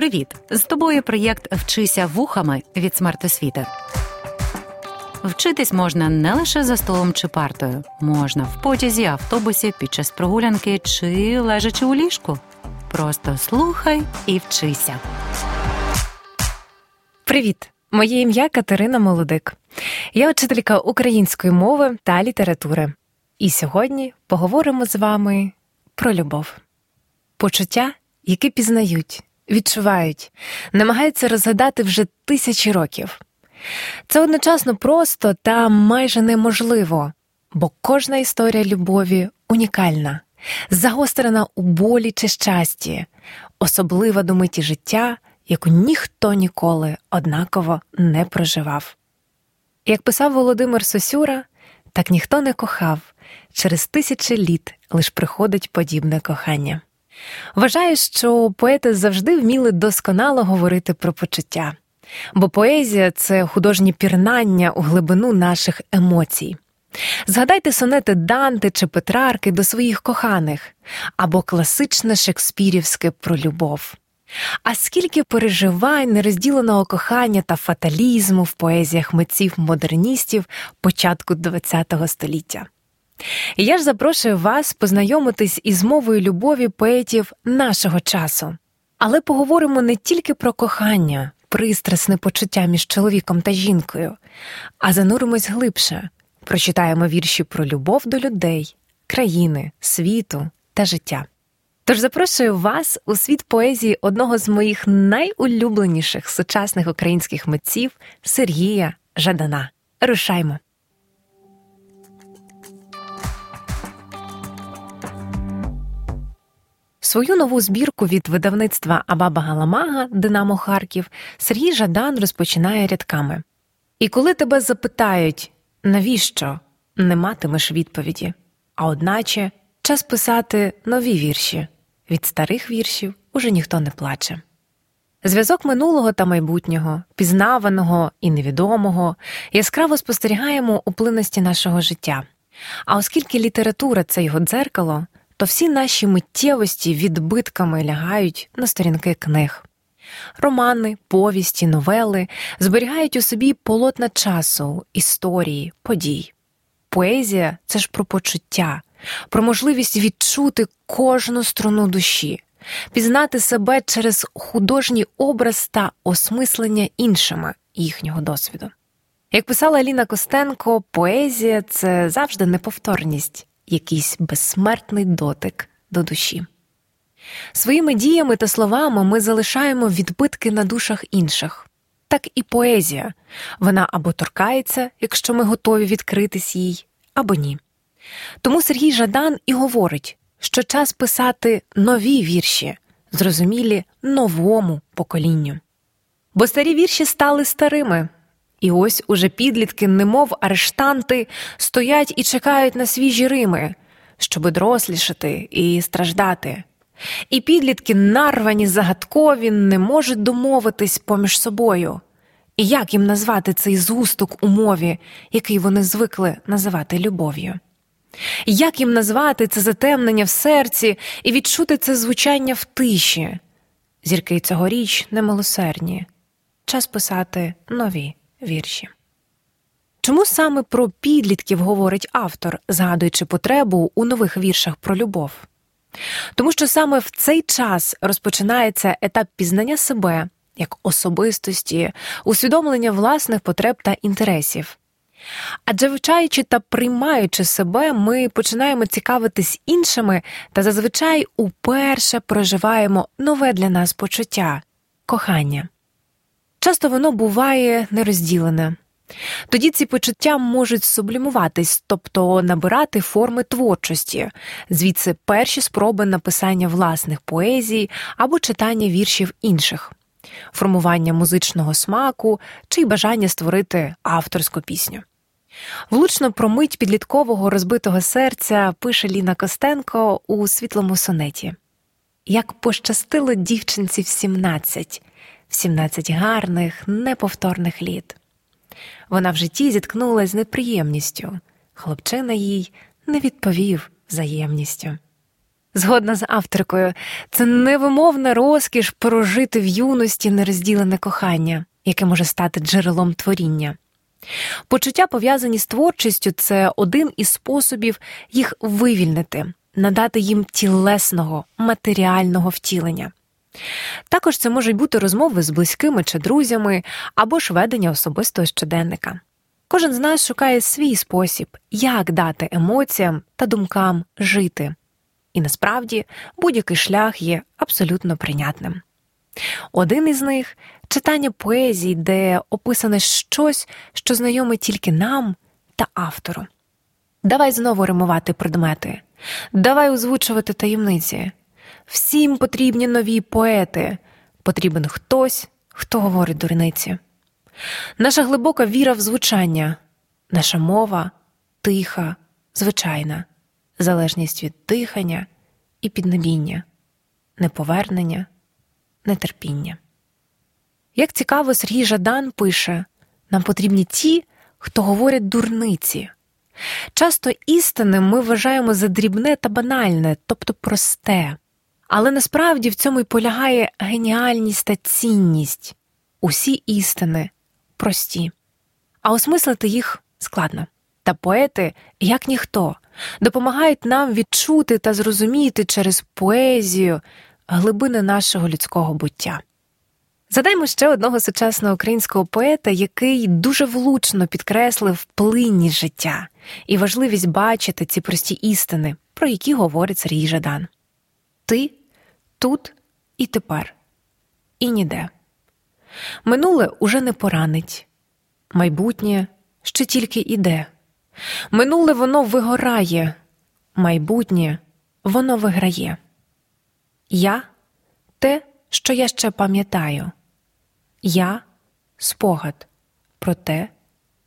Привіт! З тобою проєкт Вчися вухами від смертосвіти. Вчитись можна не лише за столом чи партою, можна в потязі, автобусі, під час прогулянки чи лежачи у ліжку. Просто слухай і вчися. Привіт! Моє ім'я Катерина Молодик. Я учителька української мови та літератури. І сьогодні поговоримо з вами про любов, почуття, які пізнають, відчувають, намагаються розгадати вже тисячі років. Це одночасно просто та майже неможливо, бо кожна історія любові унікальна, загострена у болі чи щасті, особлива до миті життя, яку ніхто ніколи однаково не проживав. Як писав Володимир Сосюра, так ніхто не кохав, через тисячі літ лиш приходить подібне кохання. Вважаю, що поети завжди вміли досконало говорити про почуття, бо поезія це художні пірнання у глибину наших емоцій. Згадайте сонети Данте чи Петрарки до своїх коханих або класичне шекспірівське про любов. А скільки переживань, нерозділеного кохання та фаталізму в поезіях митців модерністів початку ХХ століття. І я ж запрошую вас познайомитись із мовою любові поетів нашого часу. Але поговоримо не тільки про кохання, пристрасне почуття між чоловіком та жінкою, а зануримось глибше, прочитаємо вірші про любов до людей, країни, світу та життя. Тож запрошую вас у світ поезії одного з моїх найулюбленіших сучасних українських митців Сергія Жадана. Рушаймо! Свою нову збірку від видавництва Абаба Галамага Динамо Харків Сергій Жадан розпочинає рядками. І коли тебе запитають, навіщо не матимеш відповіді, а одначе час писати нові вірші. Від старих віршів уже ніхто не плаче. Зв'язок минулого та майбутнього, пізнаваного і невідомого яскраво спостерігаємо у плинності нашого життя. А оскільки література це його дзеркало, то всі наші миттєвості відбитками лягають на сторінки книг. Романи, повісті, новели зберігають у собі полотна часу, історії, подій. Поезія це ж про почуття, про можливість відчути кожну струну душі, пізнати себе через художній образ та осмислення іншими їхнього досвіду. Як писала Ліна Костенко, поезія це завжди неповторність, якийсь безсмертний дотик до душі. Своїми діями та словами ми залишаємо відбитки на душах інших. Так і поезія вона або торкається, якщо ми готові відкритись їй, або ні. Тому Сергій Жадан і говорить, що час писати нові вірші, зрозумілі новому поколінню. Бо старі вірші стали старими, і ось уже підлітки, немов арештанти, стоять і чекають на свіжі Рими, щоби дорослішати і страждати. І підлітки, нарвані, загадкові, не можуть домовитись поміж собою. І як їм назвати цей згусток у мові, який вони звикли називати любов'ю? Як їм назвати це затемнення в серці і відчути це звучання в тиші? Зірки цьогоріч немилосердні. Час писати нові вірші. Чому саме про підлітків говорить автор, згадуючи потребу у нових віршах про любов? Тому що саме в цей час розпочинається етап пізнання себе як особистості, усвідомлення власних потреб та інтересів. Адже вивчаючи та приймаючи себе, ми починаємо цікавитись іншими та зазвичай уперше проживаємо нове для нас почуття кохання. Часто воно буває нерозділене. Тоді ці почуття можуть сублімуватись, тобто набирати форми творчості, звідси перші спроби написання власних поезій або читання віршів інших, формування музичного смаку чи бажання створити авторську пісню. Влучно про мить підліткового розбитого серця пише Ліна Костенко у світлому сонеті. Як пощастило дівчинці в сімнадцять, в сімнадцять гарних, неповторних літ. Вона в житті зіткнулася з неприємністю, хлопчина їй не відповів взаємністю. Згодна з авторкою, це невимовна розкіш прожити в юності нерозділене кохання, яке може стати джерелом творіння. Почуття, пов'язані з творчістю, це один із способів їх вивільнити, надати їм тілесного, матеріального втілення. Також це можуть бути розмови з близькими чи друзями або ж ведення особистого щоденника. Кожен з нас шукає свій спосіб, як дати емоціям та думкам жити. І насправді будь-який шлях є абсолютно прийнятним. Один із них читання поезії, де описане щось, що знайоме тільки нам та автору. Давай знову римувати предмети, давай озвучувати таємниці. Всім потрібні нові поети, потрібен хтось, хто говорить дурниці. Наша глибока віра в звучання, наша мова тиха, звичайна, залежність від дихання і піднебіння, неповернення, нетерпіння. Як цікаво, Сергій Жадан пише нам потрібні ті, хто говорять дурниці. Часто істини ми вважаємо за дрібне та банальне, тобто просте. Але насправді в цьому й полягає геніальність та цінність. Усі істини прості, а осмислити їх складно. Та поети, як ніхто, допомагають нам відчути та зрозуміти через поезію глибини нашого людського буття. Задаймо ще одного сучасного українського поета, який дуже влучно підкреслив плинність життя і важливість бачити ці прості істини, про які говорить Сергій Жадан. Ти тут і тепер, і ніде. Минуле уже не поранить, майбутнє ще тільки іде. Минуле воно вигорає, майбутнє воно виграє. Я те, що я ще пам'ятаю, я спогад про те,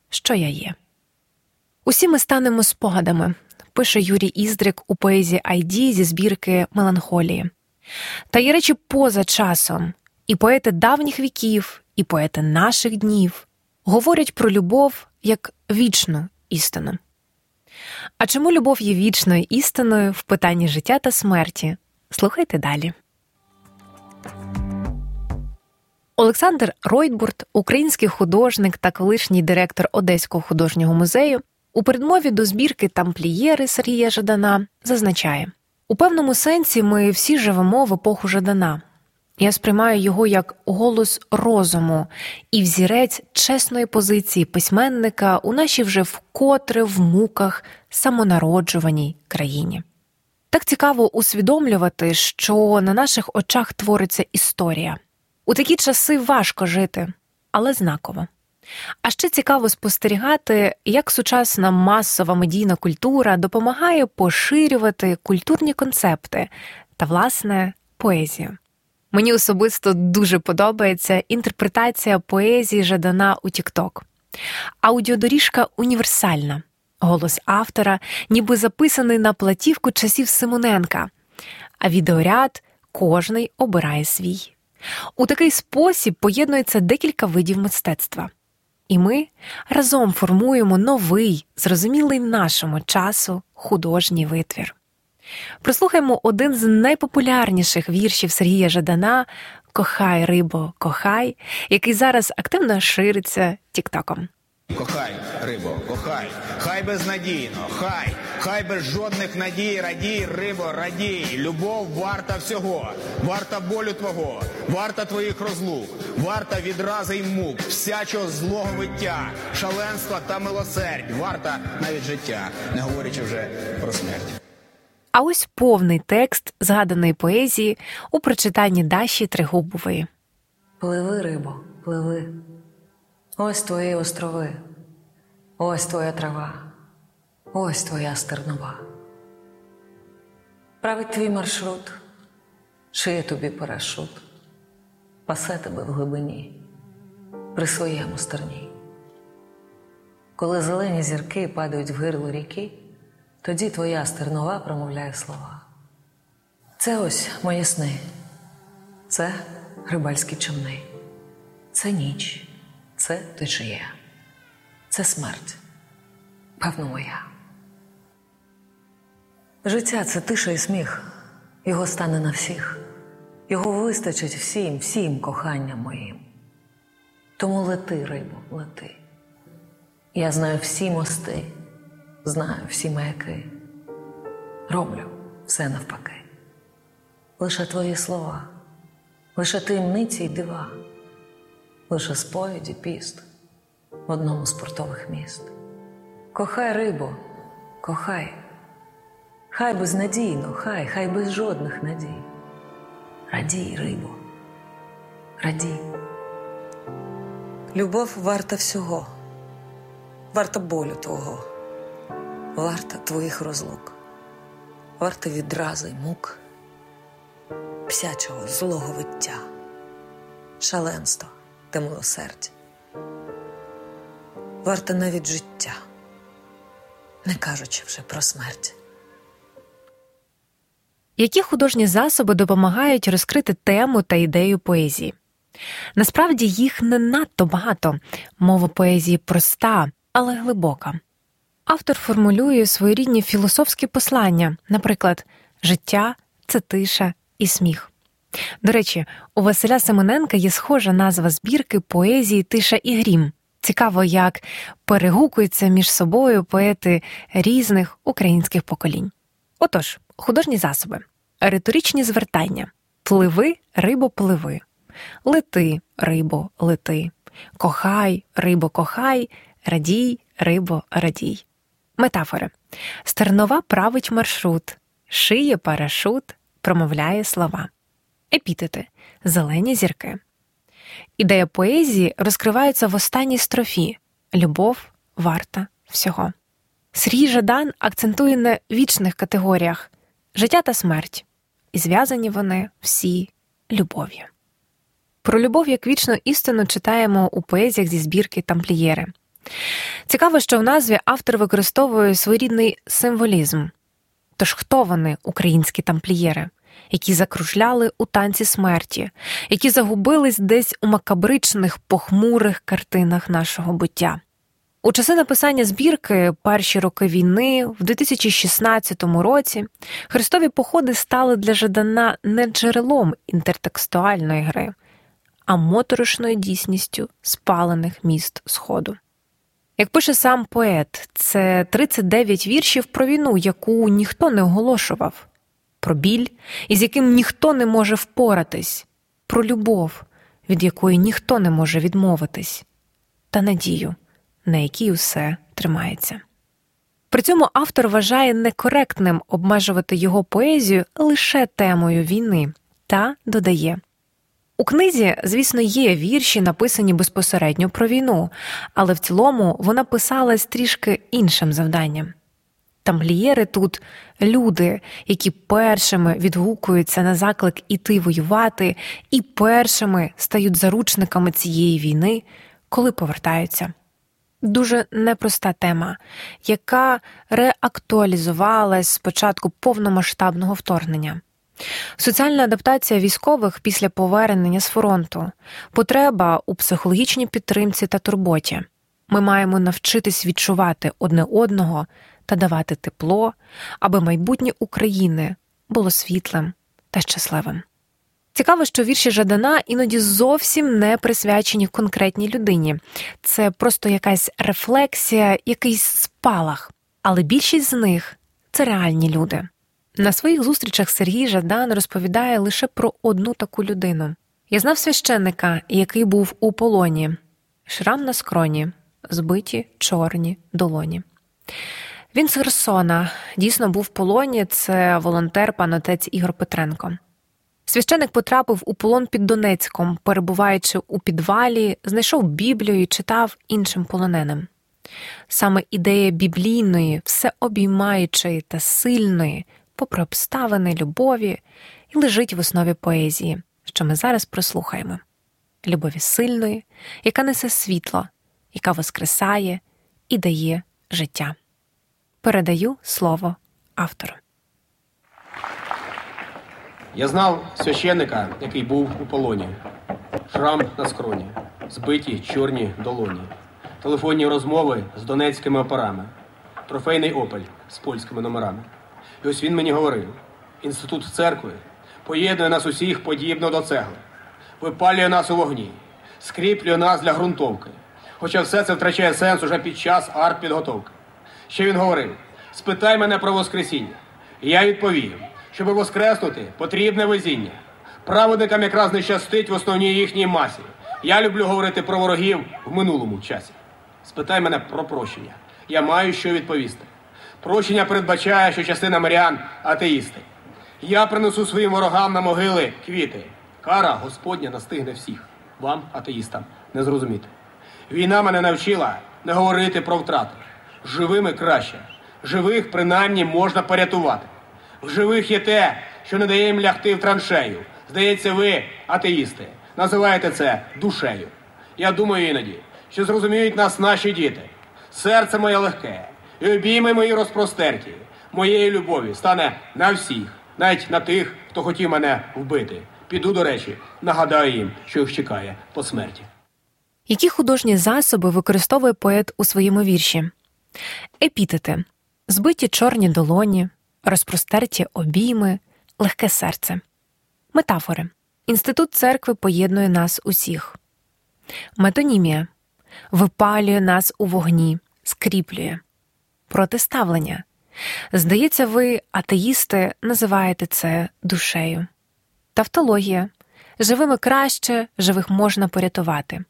що я є. Усі ми станемо спогадами, пише Юрій Іздрик у поезії Айді зі збірки Меланхолії. Та є речі поза часом, і поети давніх віків, і поети наших днів говорять про любов як вічну істину. А чому любов є вічною істиною в питанні життя та смерті? Слухайте далі. Олександр Ройтбурт, український художник та колишній директор Одеського художнього музею, у передмові до збірки тамплієри Сергія Жадана зазначає: у певному сенсі ми всі живемо в епоху Жадана. Я сприймаю його як голос розуму і взірець чесної позиції письменника у нашій вже вкотре в муках самонароджуваній країні. Так цікаво усвідомлювати, що на наших очах твориться історія. У такі часи важко жити, але знаково. А ще цікаво спостерігати, як сучасна масова медійна культура допомагає поширювати культурні концепти та, власне, поезію. Мені особисто дуже подобається інтерпретація поезії Жадана у TikTok. Аудіодоріжка універсальна, голос автора, ніби записаний на платівку часів Симоненка, а відеоряд кожний обирає свій. У такий спосіб поєднується декілька видів мистецтва. І ми разом формуємо новий, зрозумілий нашому часу художній витвір. Прослухаймо один з найпопулярніших віршів Сергія Жадана Кохай, рибо, кохай, який зараз активно шириться Тіктоком. Кохай, рибо, кохай, хай безнадійно, хай, хай без жодних надій, радій, рибо, радій. Любов варта всього, варта болю твого, варта твоїх розлук, варта відрази й мук, всячого злого виття, шаленства та милосердь, варта навіть життя, не говорячи вже про смерть. А ось повний текст згаданої поезії у прочитанні Даші Тригубової. Пливи, рибо, пливи. Ось твої острови, ось твоя трава, ось твоя стернова. Править твій маршрут, шиє тобі парашут, пасе тебе в глибині, при своєму стерні. Коли зелені зірки падають в гирло ріки, тоді твоя стернова промовляє слова. Це ось мої сни, це рибальські човни, це ніч це течія, це смерть, певно, моя. Життя це тиша і сміх, Його стане на всіх. Його вистачить всім, всім коханням моїм. Тому лети, рибо, лети. Я знаю всі мости, знаю всі маяки. Роблю все навпаки. Лише твої слова, лише таємниці й дива, лише сповіді піст в одному з портових міст. Кохай рибо, кохай, хай безнадійно, хай, хай без жодних надій. Радій, рибо, радій. Любов варта всього, варта болю твого, варта твоїх розлук, варта відрази й мук, псячого злого виття, шаленства та милосердя. Варта навіть життя, не кажучи вже про смерть. Які художні засоби допомагають розкрити тему та ідею поезії? Насправді їх не надто багато. Мова поезії проста, але глибока. Автор формулює своєрідні філософські послання, наприклад, життя це тиша і сміх. До речі, у Василя Семененка є схожа назва збірки поезії Тиша і грім. Цікаво, як перегукуються між собою поети різних українських поколінь. Отож, художні засоби, риторичні звертання, пливи, рибо, пливи, лети, рибо, лети, кохай, рибо, кохай, радій, рибо, радій. Метафори. Стернова править маршрут, шиє парашут, промовляє слова. Епітети зелені зірки. Ідея поезії розкривається в останній строфі любов варта всього. Срій Жадан акцентує на вічних категоріях життя та смерть, і зв'язані вони всі любов'ю. Про любов як вічну істину читаємо у поезіях зі збірки тамплієри. Цікаво, що в назві автор використовує своєрідний символізм. Тож хто вони, українські тамплієри, які закружляли у танці смерті, які загубились десь у макабричних похмурих картинах нашого буття? У часи написання збірки перші роки війни, в 2016 році, хрестові походи стали для Жадана не джерелом інтертекстуальної гри, а моторошною дійсністю спалених міст Сходу. Як пише сам поет, це 39 віршів про війну, яку ніхто не оголошував, про біль, із яким ніхто не може впоратись, про любов, від якої ніхто не може відмовитись, та надію, на якій усе тримається. При цьому автор вважає некоректним обмежувати його поезію лише темою війни та додає. У книзі, звісно, є вірші, написані безпосередньо про війну, але в цілому вона писалась трішки іншим завданням. Тамплієри тут люди, які першими відгукуються на заклик іти воювати, і першими стають заручниками цієї війни, коли повертаються. Дуже непроста тема, яка реактуалізувалась з початку повномасштабного вторгнення. Соціальна адаптація військових після повернення з фронту, потреба у психологічній підтримці та турботі. Ми маємо навчитись відчувати одне одного та давати тепло, аби майбутнє України було світлим та щасливим. Цікаво, що вірші Жадана іноді зовсім не присвячені конкретній людині, це просто якась рефлексія, якийсь спалах, але більшість з них це реальні люди. На своїх зустрічах Сергій Жадан розповідає лише про одну таку людину. Я знав священника, який був у полоні, шрам на скроні, збиті чорні долоні. Він з Херсона дійсно був в полоні, це волонтер пан отець Ігор Петренко. Священик потрапив у полон під Донецьком, перебуваючи у підвалі, знайшов Біблію і читав іншим полоненим. Саме ідея біблійної, всеобіймаючої та сильної, попри обставини любові, і лежить в основі поезії, що ми зараз прослухаємо любові сильної, яка несе світло, яка воскресає і дає життя. Передаю слово автору. Я знав священника, який був у полоні, шрам на скроні, збиті чорні долоні, телефонні розмови з донецькими операми, трофейний опель з польськими номерами. І ось він мені говорив: інститут церкви поєднує нас усіх подібно до цегли, випалює нас у вогні, скріплює нас для ґрунтовки. Хоча все це втрачає сенс уже під час артпідготовки. Ще він говорив: спитай мене про Воскресіння. Я відповів, щоб воскреснути, потрібне везіння. Праведникам якраз не щастить в основній їхній масі. Я люблю говорити про ворогів в минулому часі. Спитай мене про прощення. Я маю що відповісти. Прощення передбачає, що частина мирян атеїсти. Я принесу своїм ворогам на могили квіти. Кара Господня настигне всіх. Вам, атеїстам, не зрозуміти. Війна мене навчила не говорити про втрати. Живими краще. Живих принаймні можна порятувати. В живих є те, що не дає їм лягти в траншею. Здається, ви, атеїсти, називаєте це душею. Я думаю іноді, що зрозуміють нас наші діти. Серце моє легке, і обійми мої розпростерті. Моєї любові стане на всіх, навіть на тих, хто хотів мене вбити. Піду, до речі, нагадаю їм, що їх чекає по смерті. Які художні засоби використовує поет у своєму вірші? Епітети, збиті чорні долоні, розпростерті обійми, легке серце. Метафори. Інститут церкви поєднує нас усіх. Метонімія випалює нас у вогні, скріплює. Протиставлення. Здається, ви, атеїсти, називаєте це душею. Тавтологія. Живими краще, живих можна порятувати.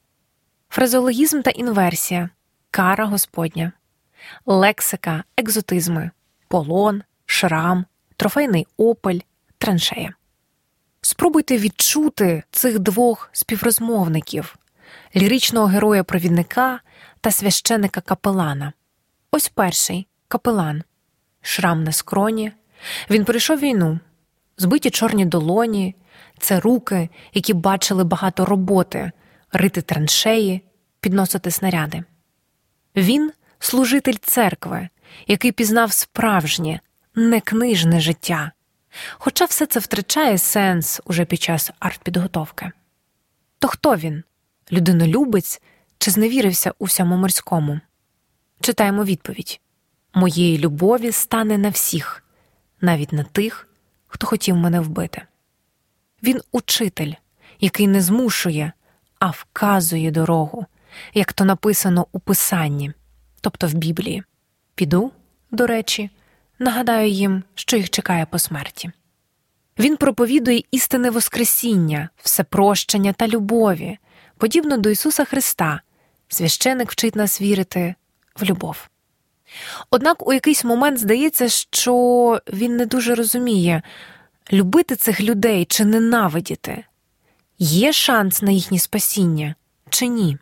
Фразеологізм та інверсія. Кара Господня. Лексика, екзотизми, полон, шрам, трофейний опель, траншея. Спробуйте відчути цих двох співрозмовників ліричного героя-провідника та священика капелана. Ось перший капелан, шрам на скроні. Він пройшов війну, збиті чорні долоні, це руки, які бачили багато роботи, рити траншеї, підносити снаряди. Він служитель церкви, який пізнав справжнє, некнижне життя. Хоча все це втрачає сенс уже під час артпідготовки. То хто він? Людинолюбець чи зневірився у всьому морському? Читаємо відповідь Моєї любові стане на всіх, навіть на тих, хто хотів мене вбити. Він учитель, який не змушує, а вказує дорогу, як то написано у Писанні, тобто в Біблії. Піду, до речі, нагадаю їм, що їх чекає по смерті. Він проповідує істинне Воскресіння, всепрощення та любові, подібно до Ісуса Христа. Священик вчить нас вірити в любов. Однак у якийсь момент здається, що він не дуже розуміє, любити цих людей чи ненавидіти, є шанс на їхнє спасіння чи ні.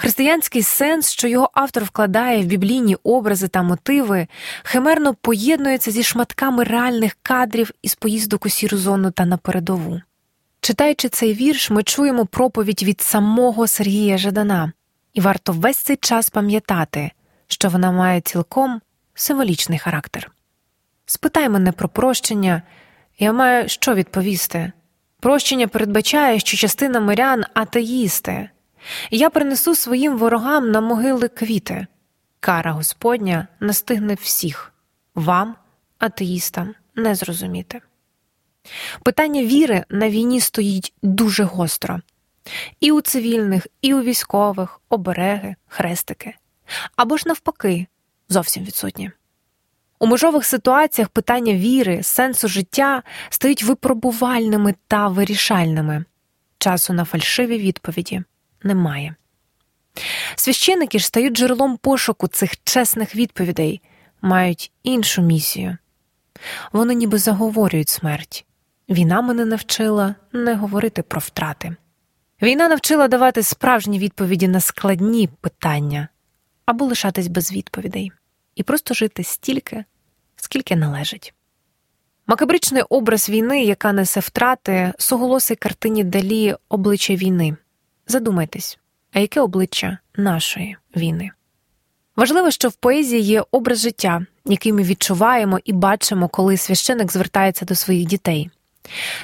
Християнський сенс, що його автор вкладає в біблійні образи та мотиви, химерно поєднується зі шматками реальних кадрів із поїздок у сіру зону та на передову. Читаючи цей вірш, ми чуємо проповідь від самого Сергія Жадана, і варто весь цей час пам'ятати, що вона має цілком символічний характер. Спитай мене про прощення, я маю що відповісти. Прощення передбачає, що частина мирян атеїсти. Я принесу своїм ворогам на могили квіти. Кара Господня настигне всіх, вам, атеїстам, не зрозуміти. Питання віри на війні стоїть дуже гостро і у цивільних, і у військових, обереги, хрестики або ж навпаки, зовсім відсутні. У межових ситуаціях питання віри, сенсу життя стають випробувальними та вирішальними. Часу на фальшиві відповіді немає. Священики ж стають джерелом пошуку цих чесних відповідей, мають іншу місію. Вони ніби заговорюють смерть. Війна мене навчила не говорити про втрати. Війна навчила давати справжні відповіді на складні питання або лишатись без відповідей і просто жити стільки, скільки належить. Макабричний образ війни, яка несе втрати, суголосить картині далі обличчя війни. Задумайтесь, а яке обличчя нашої війни? Важливо, що в поезії є образ життя, який ми відчуваємо і бачимо, коли священик звертається до своїх дітей.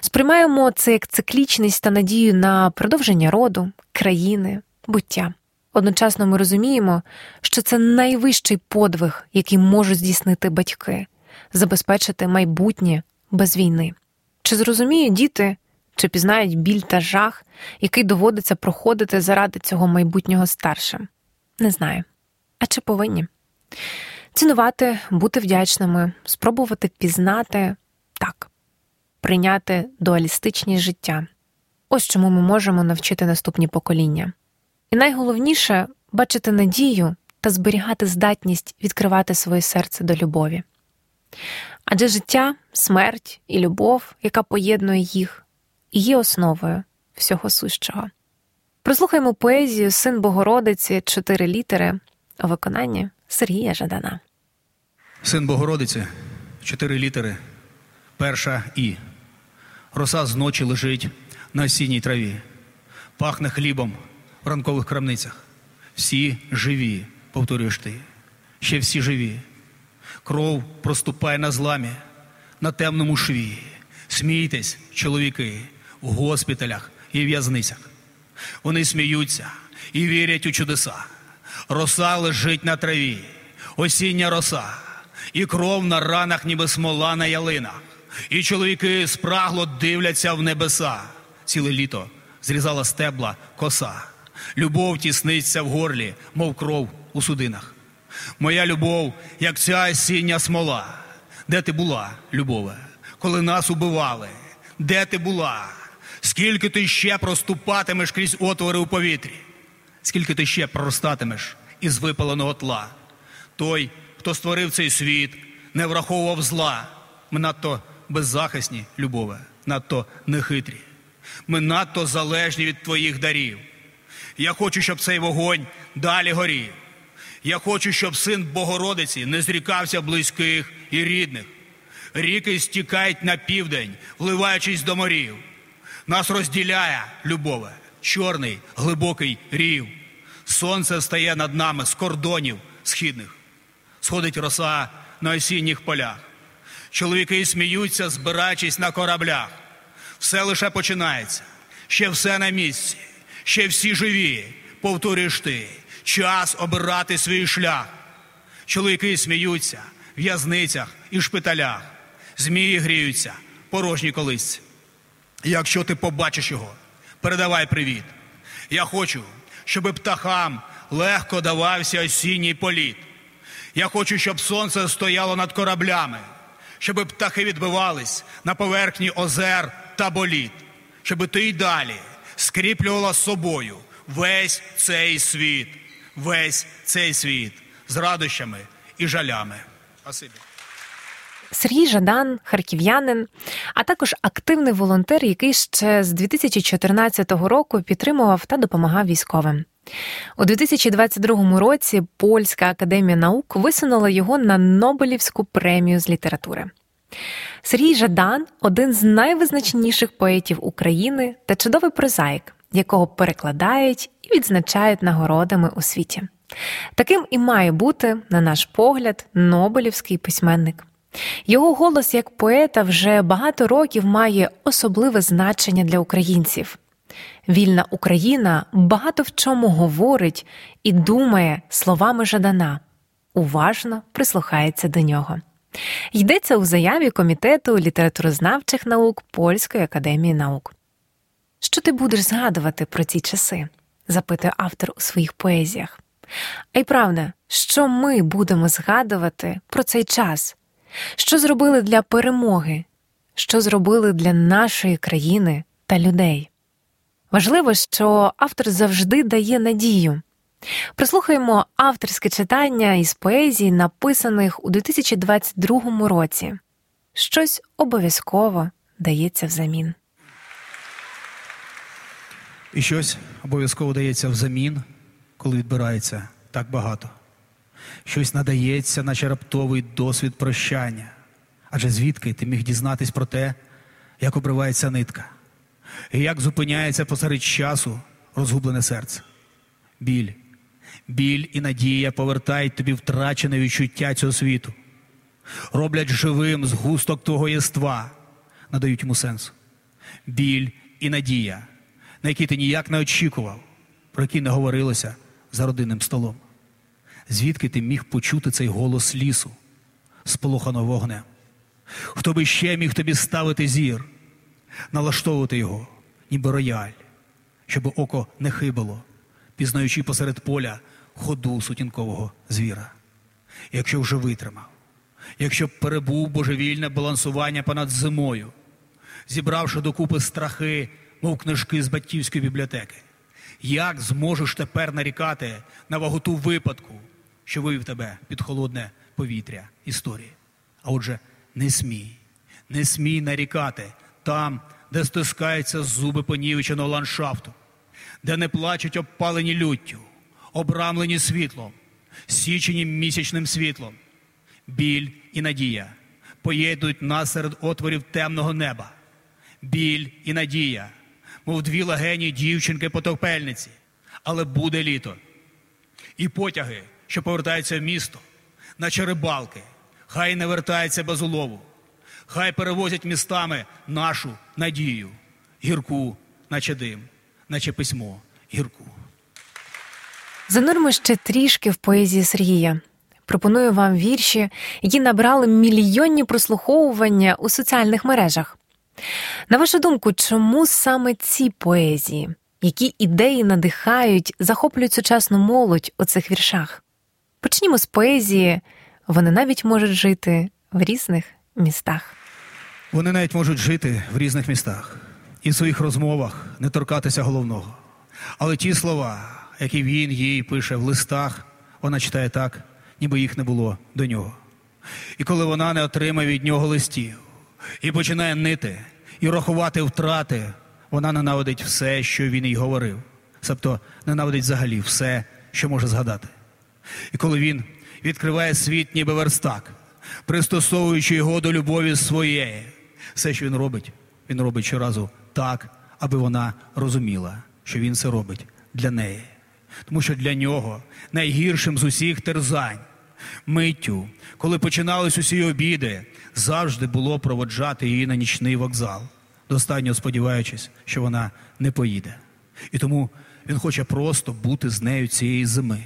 Сприймаємо це як циклічність та надію на продовження роду, країни, буття. Одночасно ми розуміємо, що це найвищий подвиг, який можуть здійснити батьки, забезпечити майбутнє без війни? Чи зрозуміють діти, чи пізнають біль та жах, який доводиться проходити заради цього майбутнього старшим? Не знаю. А чи повинні? Цінувати, бути вдячними, спробувати пізнати так, прийняти дуалістичність життя. Ось чому ми можемо навчити наступні покоління. І найголовніше бачити надію та зберігати здатність відкривати своє серце до любові. Адже життя, смерть і любов, яка поєднує їх, є основою всього сущого. Прослухаймо поезію Син Богородиці чотири літери у виконанні Сергія Жадана. Син Богородиці, чотири літери, перша І. Роса з ночі лежить на осінній траві, пахне хлібом в ранкових крамницях. Всі живі, повторюєш ти, ще всі живі. Кров проступає на зламі, на темному шві. Смійтесь, чоловіки, в госпіталях і в'язницях. Вони сміються і вірять у чудеса. Роса лежить на траві, осіння роса, і кров на ранах, ніби смола на ялинах. І чоловіки спрагло дивляться в небеса. Ціле літо зрізала стебла коса. Любов тісниться в горлі, мов кров у судинах. Моя любов, як ця осіння смола. Де ти була, любове, коли нас убивали? Де ти була? Скільки ти ще проступатимеш крізь отвори у повітрі? Скільки ти ще проростатимеш із випаленого тла? Той, хто створив цей світ, не враховував зла. Ми надто беззахисні, любове, надто нехитрі. Ми надто залежні від твоїх дарів. Я хочу, щоб цей вогонь далі горів. Я хочу, щоб син Богородиці не зрікався близьких і рідних. Ріки стікають на південь, вливаючись до морів. Нас розділяє, любове, чорний глибокий рів. Сонце стає над нами з кордонів східних. Сходить роса на осінніх полях. Чоловіки сміються, збираючись на кораблях. Все лише починається, ще все на місці, ще всі живі, повторюєш ти, час обирати свій шлях. Чоловіки сміються в в'язницях і шпиталях, змії гріються, порожні колисці. Якщо ти побачиш його, передавай привіт. Я хочу, щоб птахам легко давався осінній політ. Я хочу, щоб сонце стояло над кораблями, щоб птахи відбивались на поверхні озер та боліт, щоб ти й далі скріплювала з собою весь цей світ, весь цей світ з радощами і жалями. Сергій Жадан, харків'янин, а також активний волонтер, який ще з 2014 року підтримував та допомагав військовим. У 2022 році Польська академія наук висунула його на Нобелівську премію з літератури. Сергій Жадан один з найвизначніших поетів України та чудовий прозаїк, якого перекладають і відзначають нагородами у світі. Таким і має бути, на наш погляд, Нобелівський письменник. Його голос як поета вже багато років має особливе значення для українців. Вільна Україна багато в чому говорить і думає словами Жадана, уважно прислухається до нього. Йдеться у заяві Комітету літературознавчих наук Польської академії наук. Що ти будеш згадувати про ці часи? запитує автор у своїх поезіях. А й правда, що ми будемо згадувати про цей час? Що зробили для перемоги? Що зробили для нашої країни та людей? Важливо, що автор завжди дає надію. Прислухаємо авторське читання із поезій, написаних у 2022 році. Щось обов'язково дається взамін. І щось обов'язково дається взамін, коли відбирається так багато. Щось надається, наче раптовий досвід прощання. Адже звідки ти міг дізнатись про те, як обривається нитка, і як зупиняється посеред часу розгублене серце. Біль, біль і надія повертають тобі втрачене відчуття цього світу, роблять живим згусток твого єства, надають йому сенс. Біль і надія, на які ти ніяк не очікував, про які не говорилося за родинним столом. Звідки ти міг почути цей голос лісу, сполоханого вогнем? Хто би ще міг тобі ставити зір, налаштовувати його, ніби рояль, щоб око не хибило, пізнаючи посеред поля ходу сутінкового звіра. Якщо вже витримав, якщо б перебув божевільне балансування понад зимою, зібравши докупи страхи, мов книжки з батьківської бібліотеки, як зможеш тепер нарікати на ваготу випадку, що вивів тебе під холодне повітря історії? А отже, не смій, не смій нарікати там, де стискаються зуби понівеченого ландшафту, де не плачуть обпалені люттю, обрамлені світлом, січені місячним світлом. Біль і надія поєднують нас серед отворів темного неба. Біль і надія, мов дві легені дівчинки потопельниці. Але буде літо. І потяги, що повертаються в місто, наче рибалки, хай не вертаються без улову. Хай перевозять містами нашу надію, гірку, наче дим, наче письмо, гірку. Зануримо ще трішки в поезії Сергія. Пропоную вам вірші, які набрали мільйонні прослуховування у соціальних мережах. На вашу думку, чому саме ці поезії? Які ідеї надихають, захоплюють сучасну молодь у цих віршах? Почнімо з поезії, вони навіть можуть жити в різних містах. Вони навіть можуть жити в різних містах і в своїх розмовах не торкатися головного. Але ті слова, які він їй пише в листах, вона читає так, ніби їх не було до нього. І коли вона не отримає від нього листів і починає нити і рахувати втрати, вона ненавидить все, що він їй говорив. Тобто ненавидить взагалі все, що може згадати. І коли він відкриває світ, ніби верстак, пристосовуючи його до любові своєї, все, що він робить, він робить щоразу так, аби вона розуміла, що він це робить для неї. Тому що для нього найгіршим з усіх терзань, миттю, коли починались усі обіди, завжди було проводжати її на нічний вокзал, достатньо сподіваючись, що вона не поїде. І тому він хоче просто бути з нею цієї зими,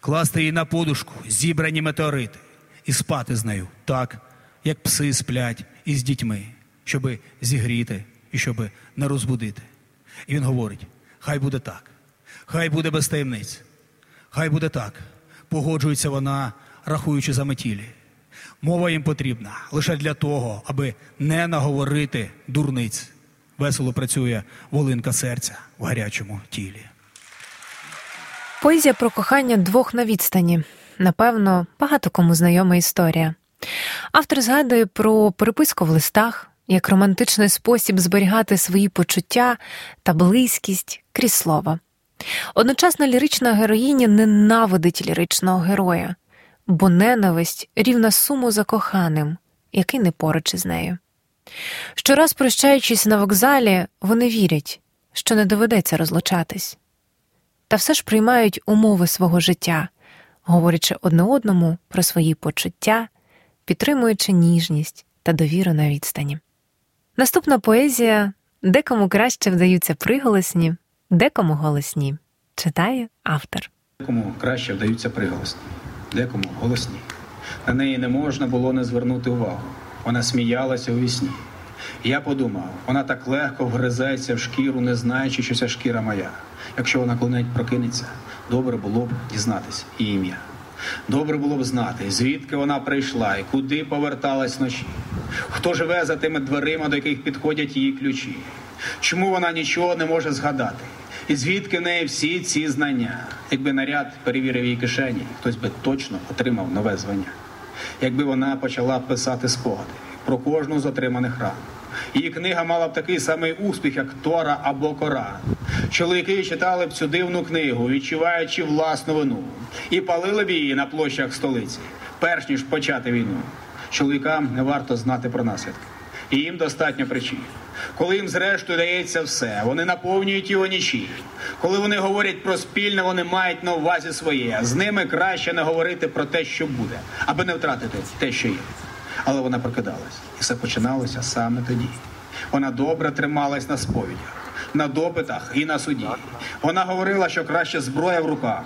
класти її на подушку, зібрані метеорити, і спати з нею так, як пси сплять із дітьми, щоби зігріти і щоби не розбудити. І він говорить: хай буде так, хай буде без таємниць, хай буде так. Погоджується вона, рахуючи за метілі. Мова їм потрібна лише для того, аби не наговорити дурниць. Весело працює волинка серця в гарячому тілі. Поезія про кохання двох на відстані. Напевно, багато кому знайома історія. Автор згадує про переписку в листах як романтичний спосіб зберігати свої почуття та близькість крізь слова. Одночасно лірична героїня ненавидить ліричного героя, бо ненависть рівна суму за коханим, який не поруч із нею. Щораз прощаючись на вокзалі, вони вірять, що не доведеться розлучатись, та все ж приймають умови свого життя, говорячи одне одному про свої почуття, підтримуючи ніжність та довіру на відстані. Наступна поезія декому краще вдаються приголосні, декому голосні. Читає автор. Декому краще вдаються приголосні, декому голосні. На неї не можна було не звернути увагу. Вона сміялася у вісні. Я подумав, вона так легко вгризається в шкіру, не знаючи, що ця шкіра моя. Якщо вона коли-небудь прокинеться, добре було б дізнатися її ім'я. Добре було б знати, звідки вона прийшла і куди поверталась вночі. Хто живе за тими дверима, до яких підходять її ключі? Чому вона нічого не може згадати? І звідки в неї всі ці знання? Якби наряд перевірив її кишені, хтось би точно отримав нове звання. Якби вона почала писати спогади про кожну з отриманих ран. Її книга мала б такий самий успіх, як Тора або Коран. Чоловіки читали б цю дивну книгу, відчуваючи власну вину, і палили б її на площах столиці, перш ніж почати війну. Чоловікам не варто знати про наслідки. І їм достатньо причин. Коли їм, зрештою, дається все, вони наповнюють його нічі. Коли вони говорять про спільне, вони мають на увазі своє. З ними краще не говорити про те, що буде, аби не втратити те, що є. Але вона прокидалась, і все починалося саме тоді. Вона добре трималась на сповідях, на допитах і на суді. Вона говорила, що краще зброя в руках,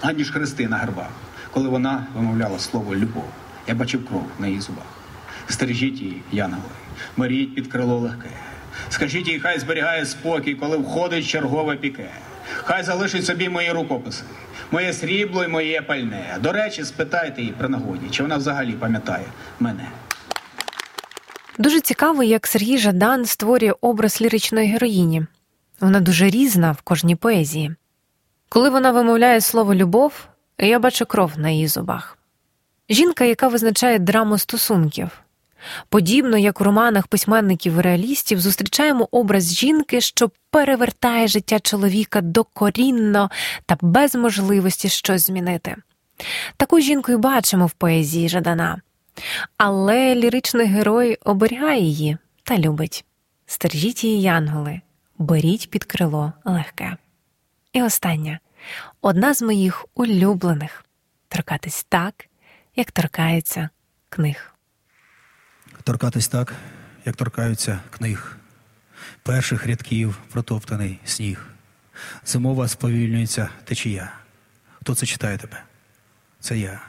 аніж хрести на гербах. Коли вона вимовляла слово любов, я бачив кров на її зубах. Стережіть її, янголи, беріть під крило легке. Скажіть їй, хай зберігає спокій, коли входить чергове піке. Хай залишить собі мої рукописи, моє срібло і моє пальне. До речі, спитайте її при нагоді, чи вона взагалі пам'ятає мене. Дуже цікаво, як Сергій Жадан створює образ ліричної героїні. Вона дуже різна в кожній поезії. Коли вона вимовляє слово любов, я бачу кров на її зубах. Жінка, яка визначає драму стосунків. Подібно як у романах письменників реалістів, зустрічаємо образ жінки, що перевертає життя чоловіка докорінно та без можливості щось змінити. Таку жінку й бачимо в поезії Жадана. Але ліричний герой оберігає її та любить. Стержіть її, янголи, беріть під крило легке. І остання одна з моїх улюблених торкатись так, як торкаються книг. Торкатись так, як торкаються книг, перших рядків протоптаний сніг. Зимова сповільнюється течія. Хто це читає тебе? Це я.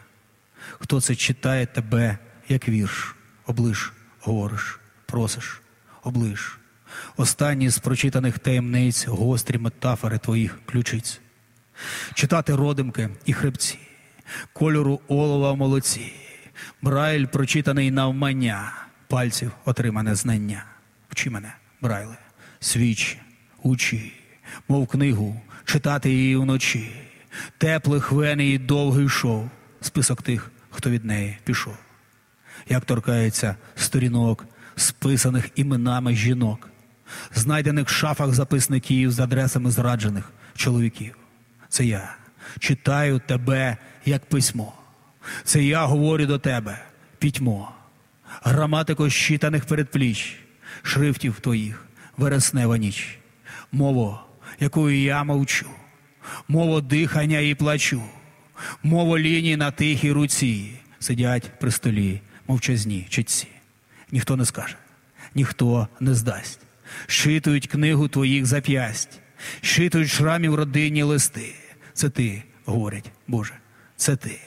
Хто це читає тебе, як вірш, облиш, говориш, просиш, облиш. Останні з прочитаних таємниць гострі метафори твоїх ключиць. Читати родимки і хребці, кольору олова в молоці, брайль прочитаний навмання, пальців отримане знання. Вчи мене, брайле, свіч, учи, мов книгу, читати її вночі, теплих вен і довгий шов, список тих, хто від неї пішов. Як торкається сторінок, списаних іменами жінок, знайдених в шафах записників з адресами зраджених чоловіків. Це я читаю тебе як письмо. Це я говорю до тебе пітьмо, граматико щитаних передпліч, шрифтів твоїх, вереснева ніч, мово, якою я мовчу, мово дихання і плачу, мово лінії на тихій руці, сидять при столі, мовчазні читці. Ніхто не скаже, ніхто не здасть. Шитують книгу твоїх зап'ясть, шитують шрамів родинні листи. Це ти, говорять, Боже, це ти.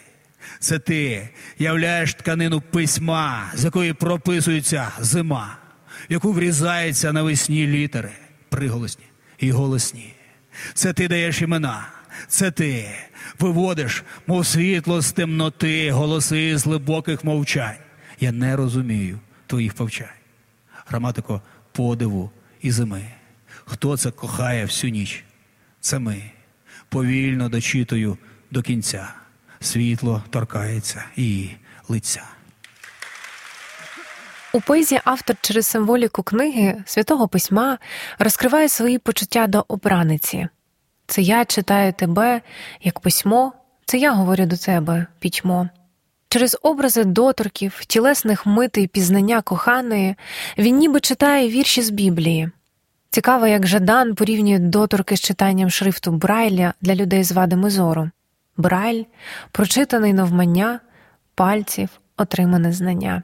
Це ти являєш тканину письма, з якої прописується зима, яку врізаються навесні літери, приголосні і голосні. Це ти даєш імена, це ти виводиш, мов світло з темноти, голоси з глибоких мовчань. Я не розумію твоїх повчань. Граматико подиву і зими. Хто це кохає всю ніч? Це ми. Повільно дочитую до кінця. Світло торкається її лиця. У поезії автор через символіку книги святого письма розкриває свої почуття до обраниці. Це я читаю тебе як письмо, це я говорю до тебе пітьмо. Через образи доторків, тілесних мити і пізнання коханої він ніби читає вірші з Біблії. Цікаво, як Жадан порівнює доторки з читанням шрифту Брайля для людей з вадами зору. Брайль, прочитаний навмання, пальців, отримане знання.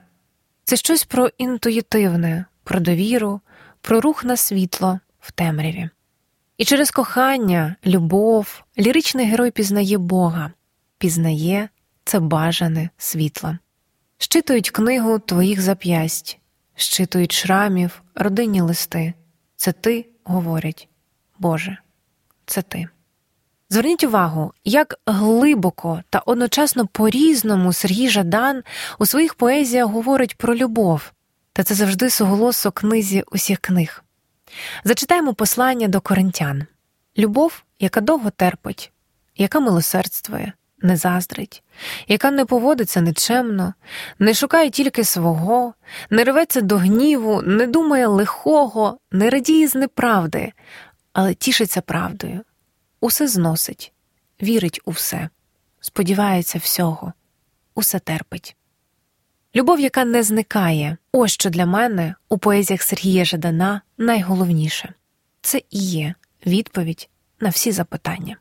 Це щось про інтуїтивне, про довіру, про рух на світло в темряві. І через кохання, любов, ліричний герой пізнає Бога, пізнає це бажане світло. Щитують книгу твоїх зап'ясть, щитують шрамів, родинні листи. Це ти, говорять, Боже, це ти. Зверніть увагу, як глибоко та одночасно по-різному Сергій Жадан у своїх поезіях говорить про любов, та це завжди суголосо книзі усіх книг. Зачитаємо послання до коринтян. Любов, яка довго терпить, яка милосердствує, не заздрить, яка не поводиться нечемно, не шукає тільки свого, не рветься до гніву, не думає лихого, не радіє з неправди, але тішиться правдою усе зносить, вірить у все, сподівається всього, усе терпить. Любов, яка не зникає, ось що для мене у поезіях Сергія Жадана найголовніше це і є відповідь на всі запитання.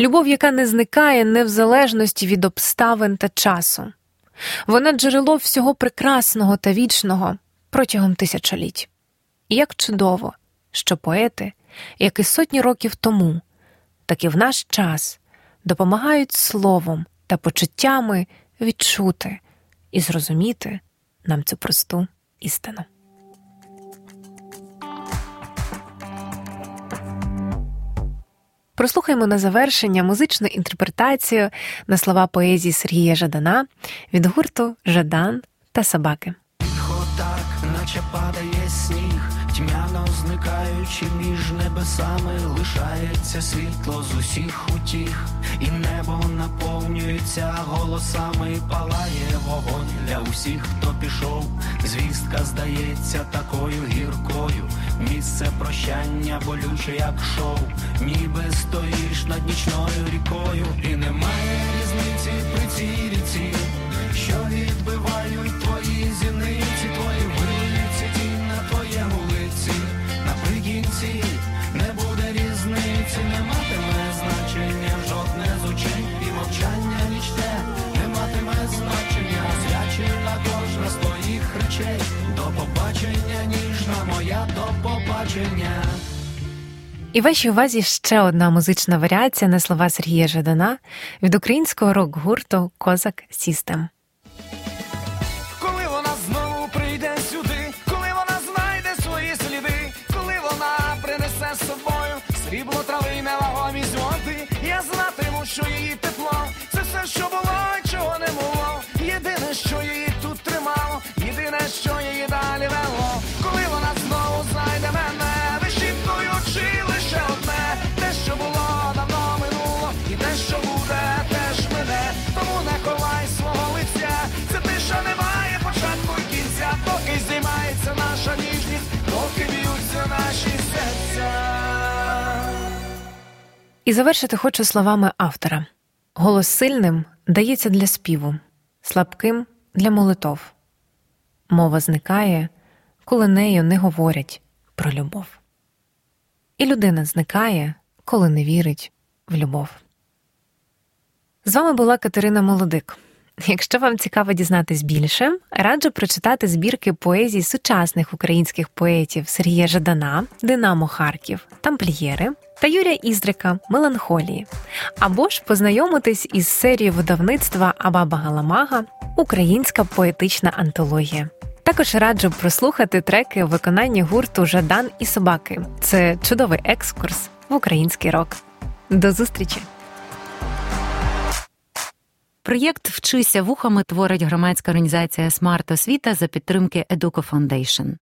Любов, яка не зникає не в залежності від обставин та часу, вона джерело всього прекрасного та вічного протягом тисячоліть. І як чудово, що поети, як і сотні років тому, так і в наш час допомагають словом та почуттями відчути і зрозуміти нам цю просту істину. Прослухаймо на завершення музичну інтерпретацію на слова поезії Сергія Жадана від гурту Жадан та собаки. так, наче падає сніг, зникаючи між небесами, лишається світло з усіх утіх, і небо наповнюється голосами, палає вогонь для усіх, хто пішов. Звістка здається такою гіркою. Місце прощання болюче, як шоу, ніби стоїш над нічною рікою, і немає різниці при цій ріці, що відбивають твої зіниці, І вашій увазі ще одна музична варіація на слова Сергія Жадана від українського рок-гурту Козак Сістем. Коли вона знову прийде сюди, коли вона знайде свої сліди, коли вона принесе з собою срібло трави й невагомі зводи, я знатиму, що її тепло, це все, що було, чого не було. Єдине, що її тут тримало, єдине, що її І завершити хочу словами автора: голос сильним дається для співу, слабким для молитов. Мова зникає, коли нею не говорять про любов. І людина зникає, коли не вірить в любов. З вами була Катерина Молодик. Якщо вам цікаво дізнатись більше, раджу прочитати збірки поезій сучасних українських поетів Сергія Жадана, Динамо Харків, Тамплієри та Юрія Іздрика Меланхолії, або ж познайомитись із серією видавництва Абаба Галамага Українська поетична антологія. Також раджу прослухати треки у виконанні гурту Жадан і собаки. Це чудовий екскурс в український рок. До зустрічі! Проєкт Вчися вухами творить громадська організація Смарт Освіта за підтримки Educo Foundation.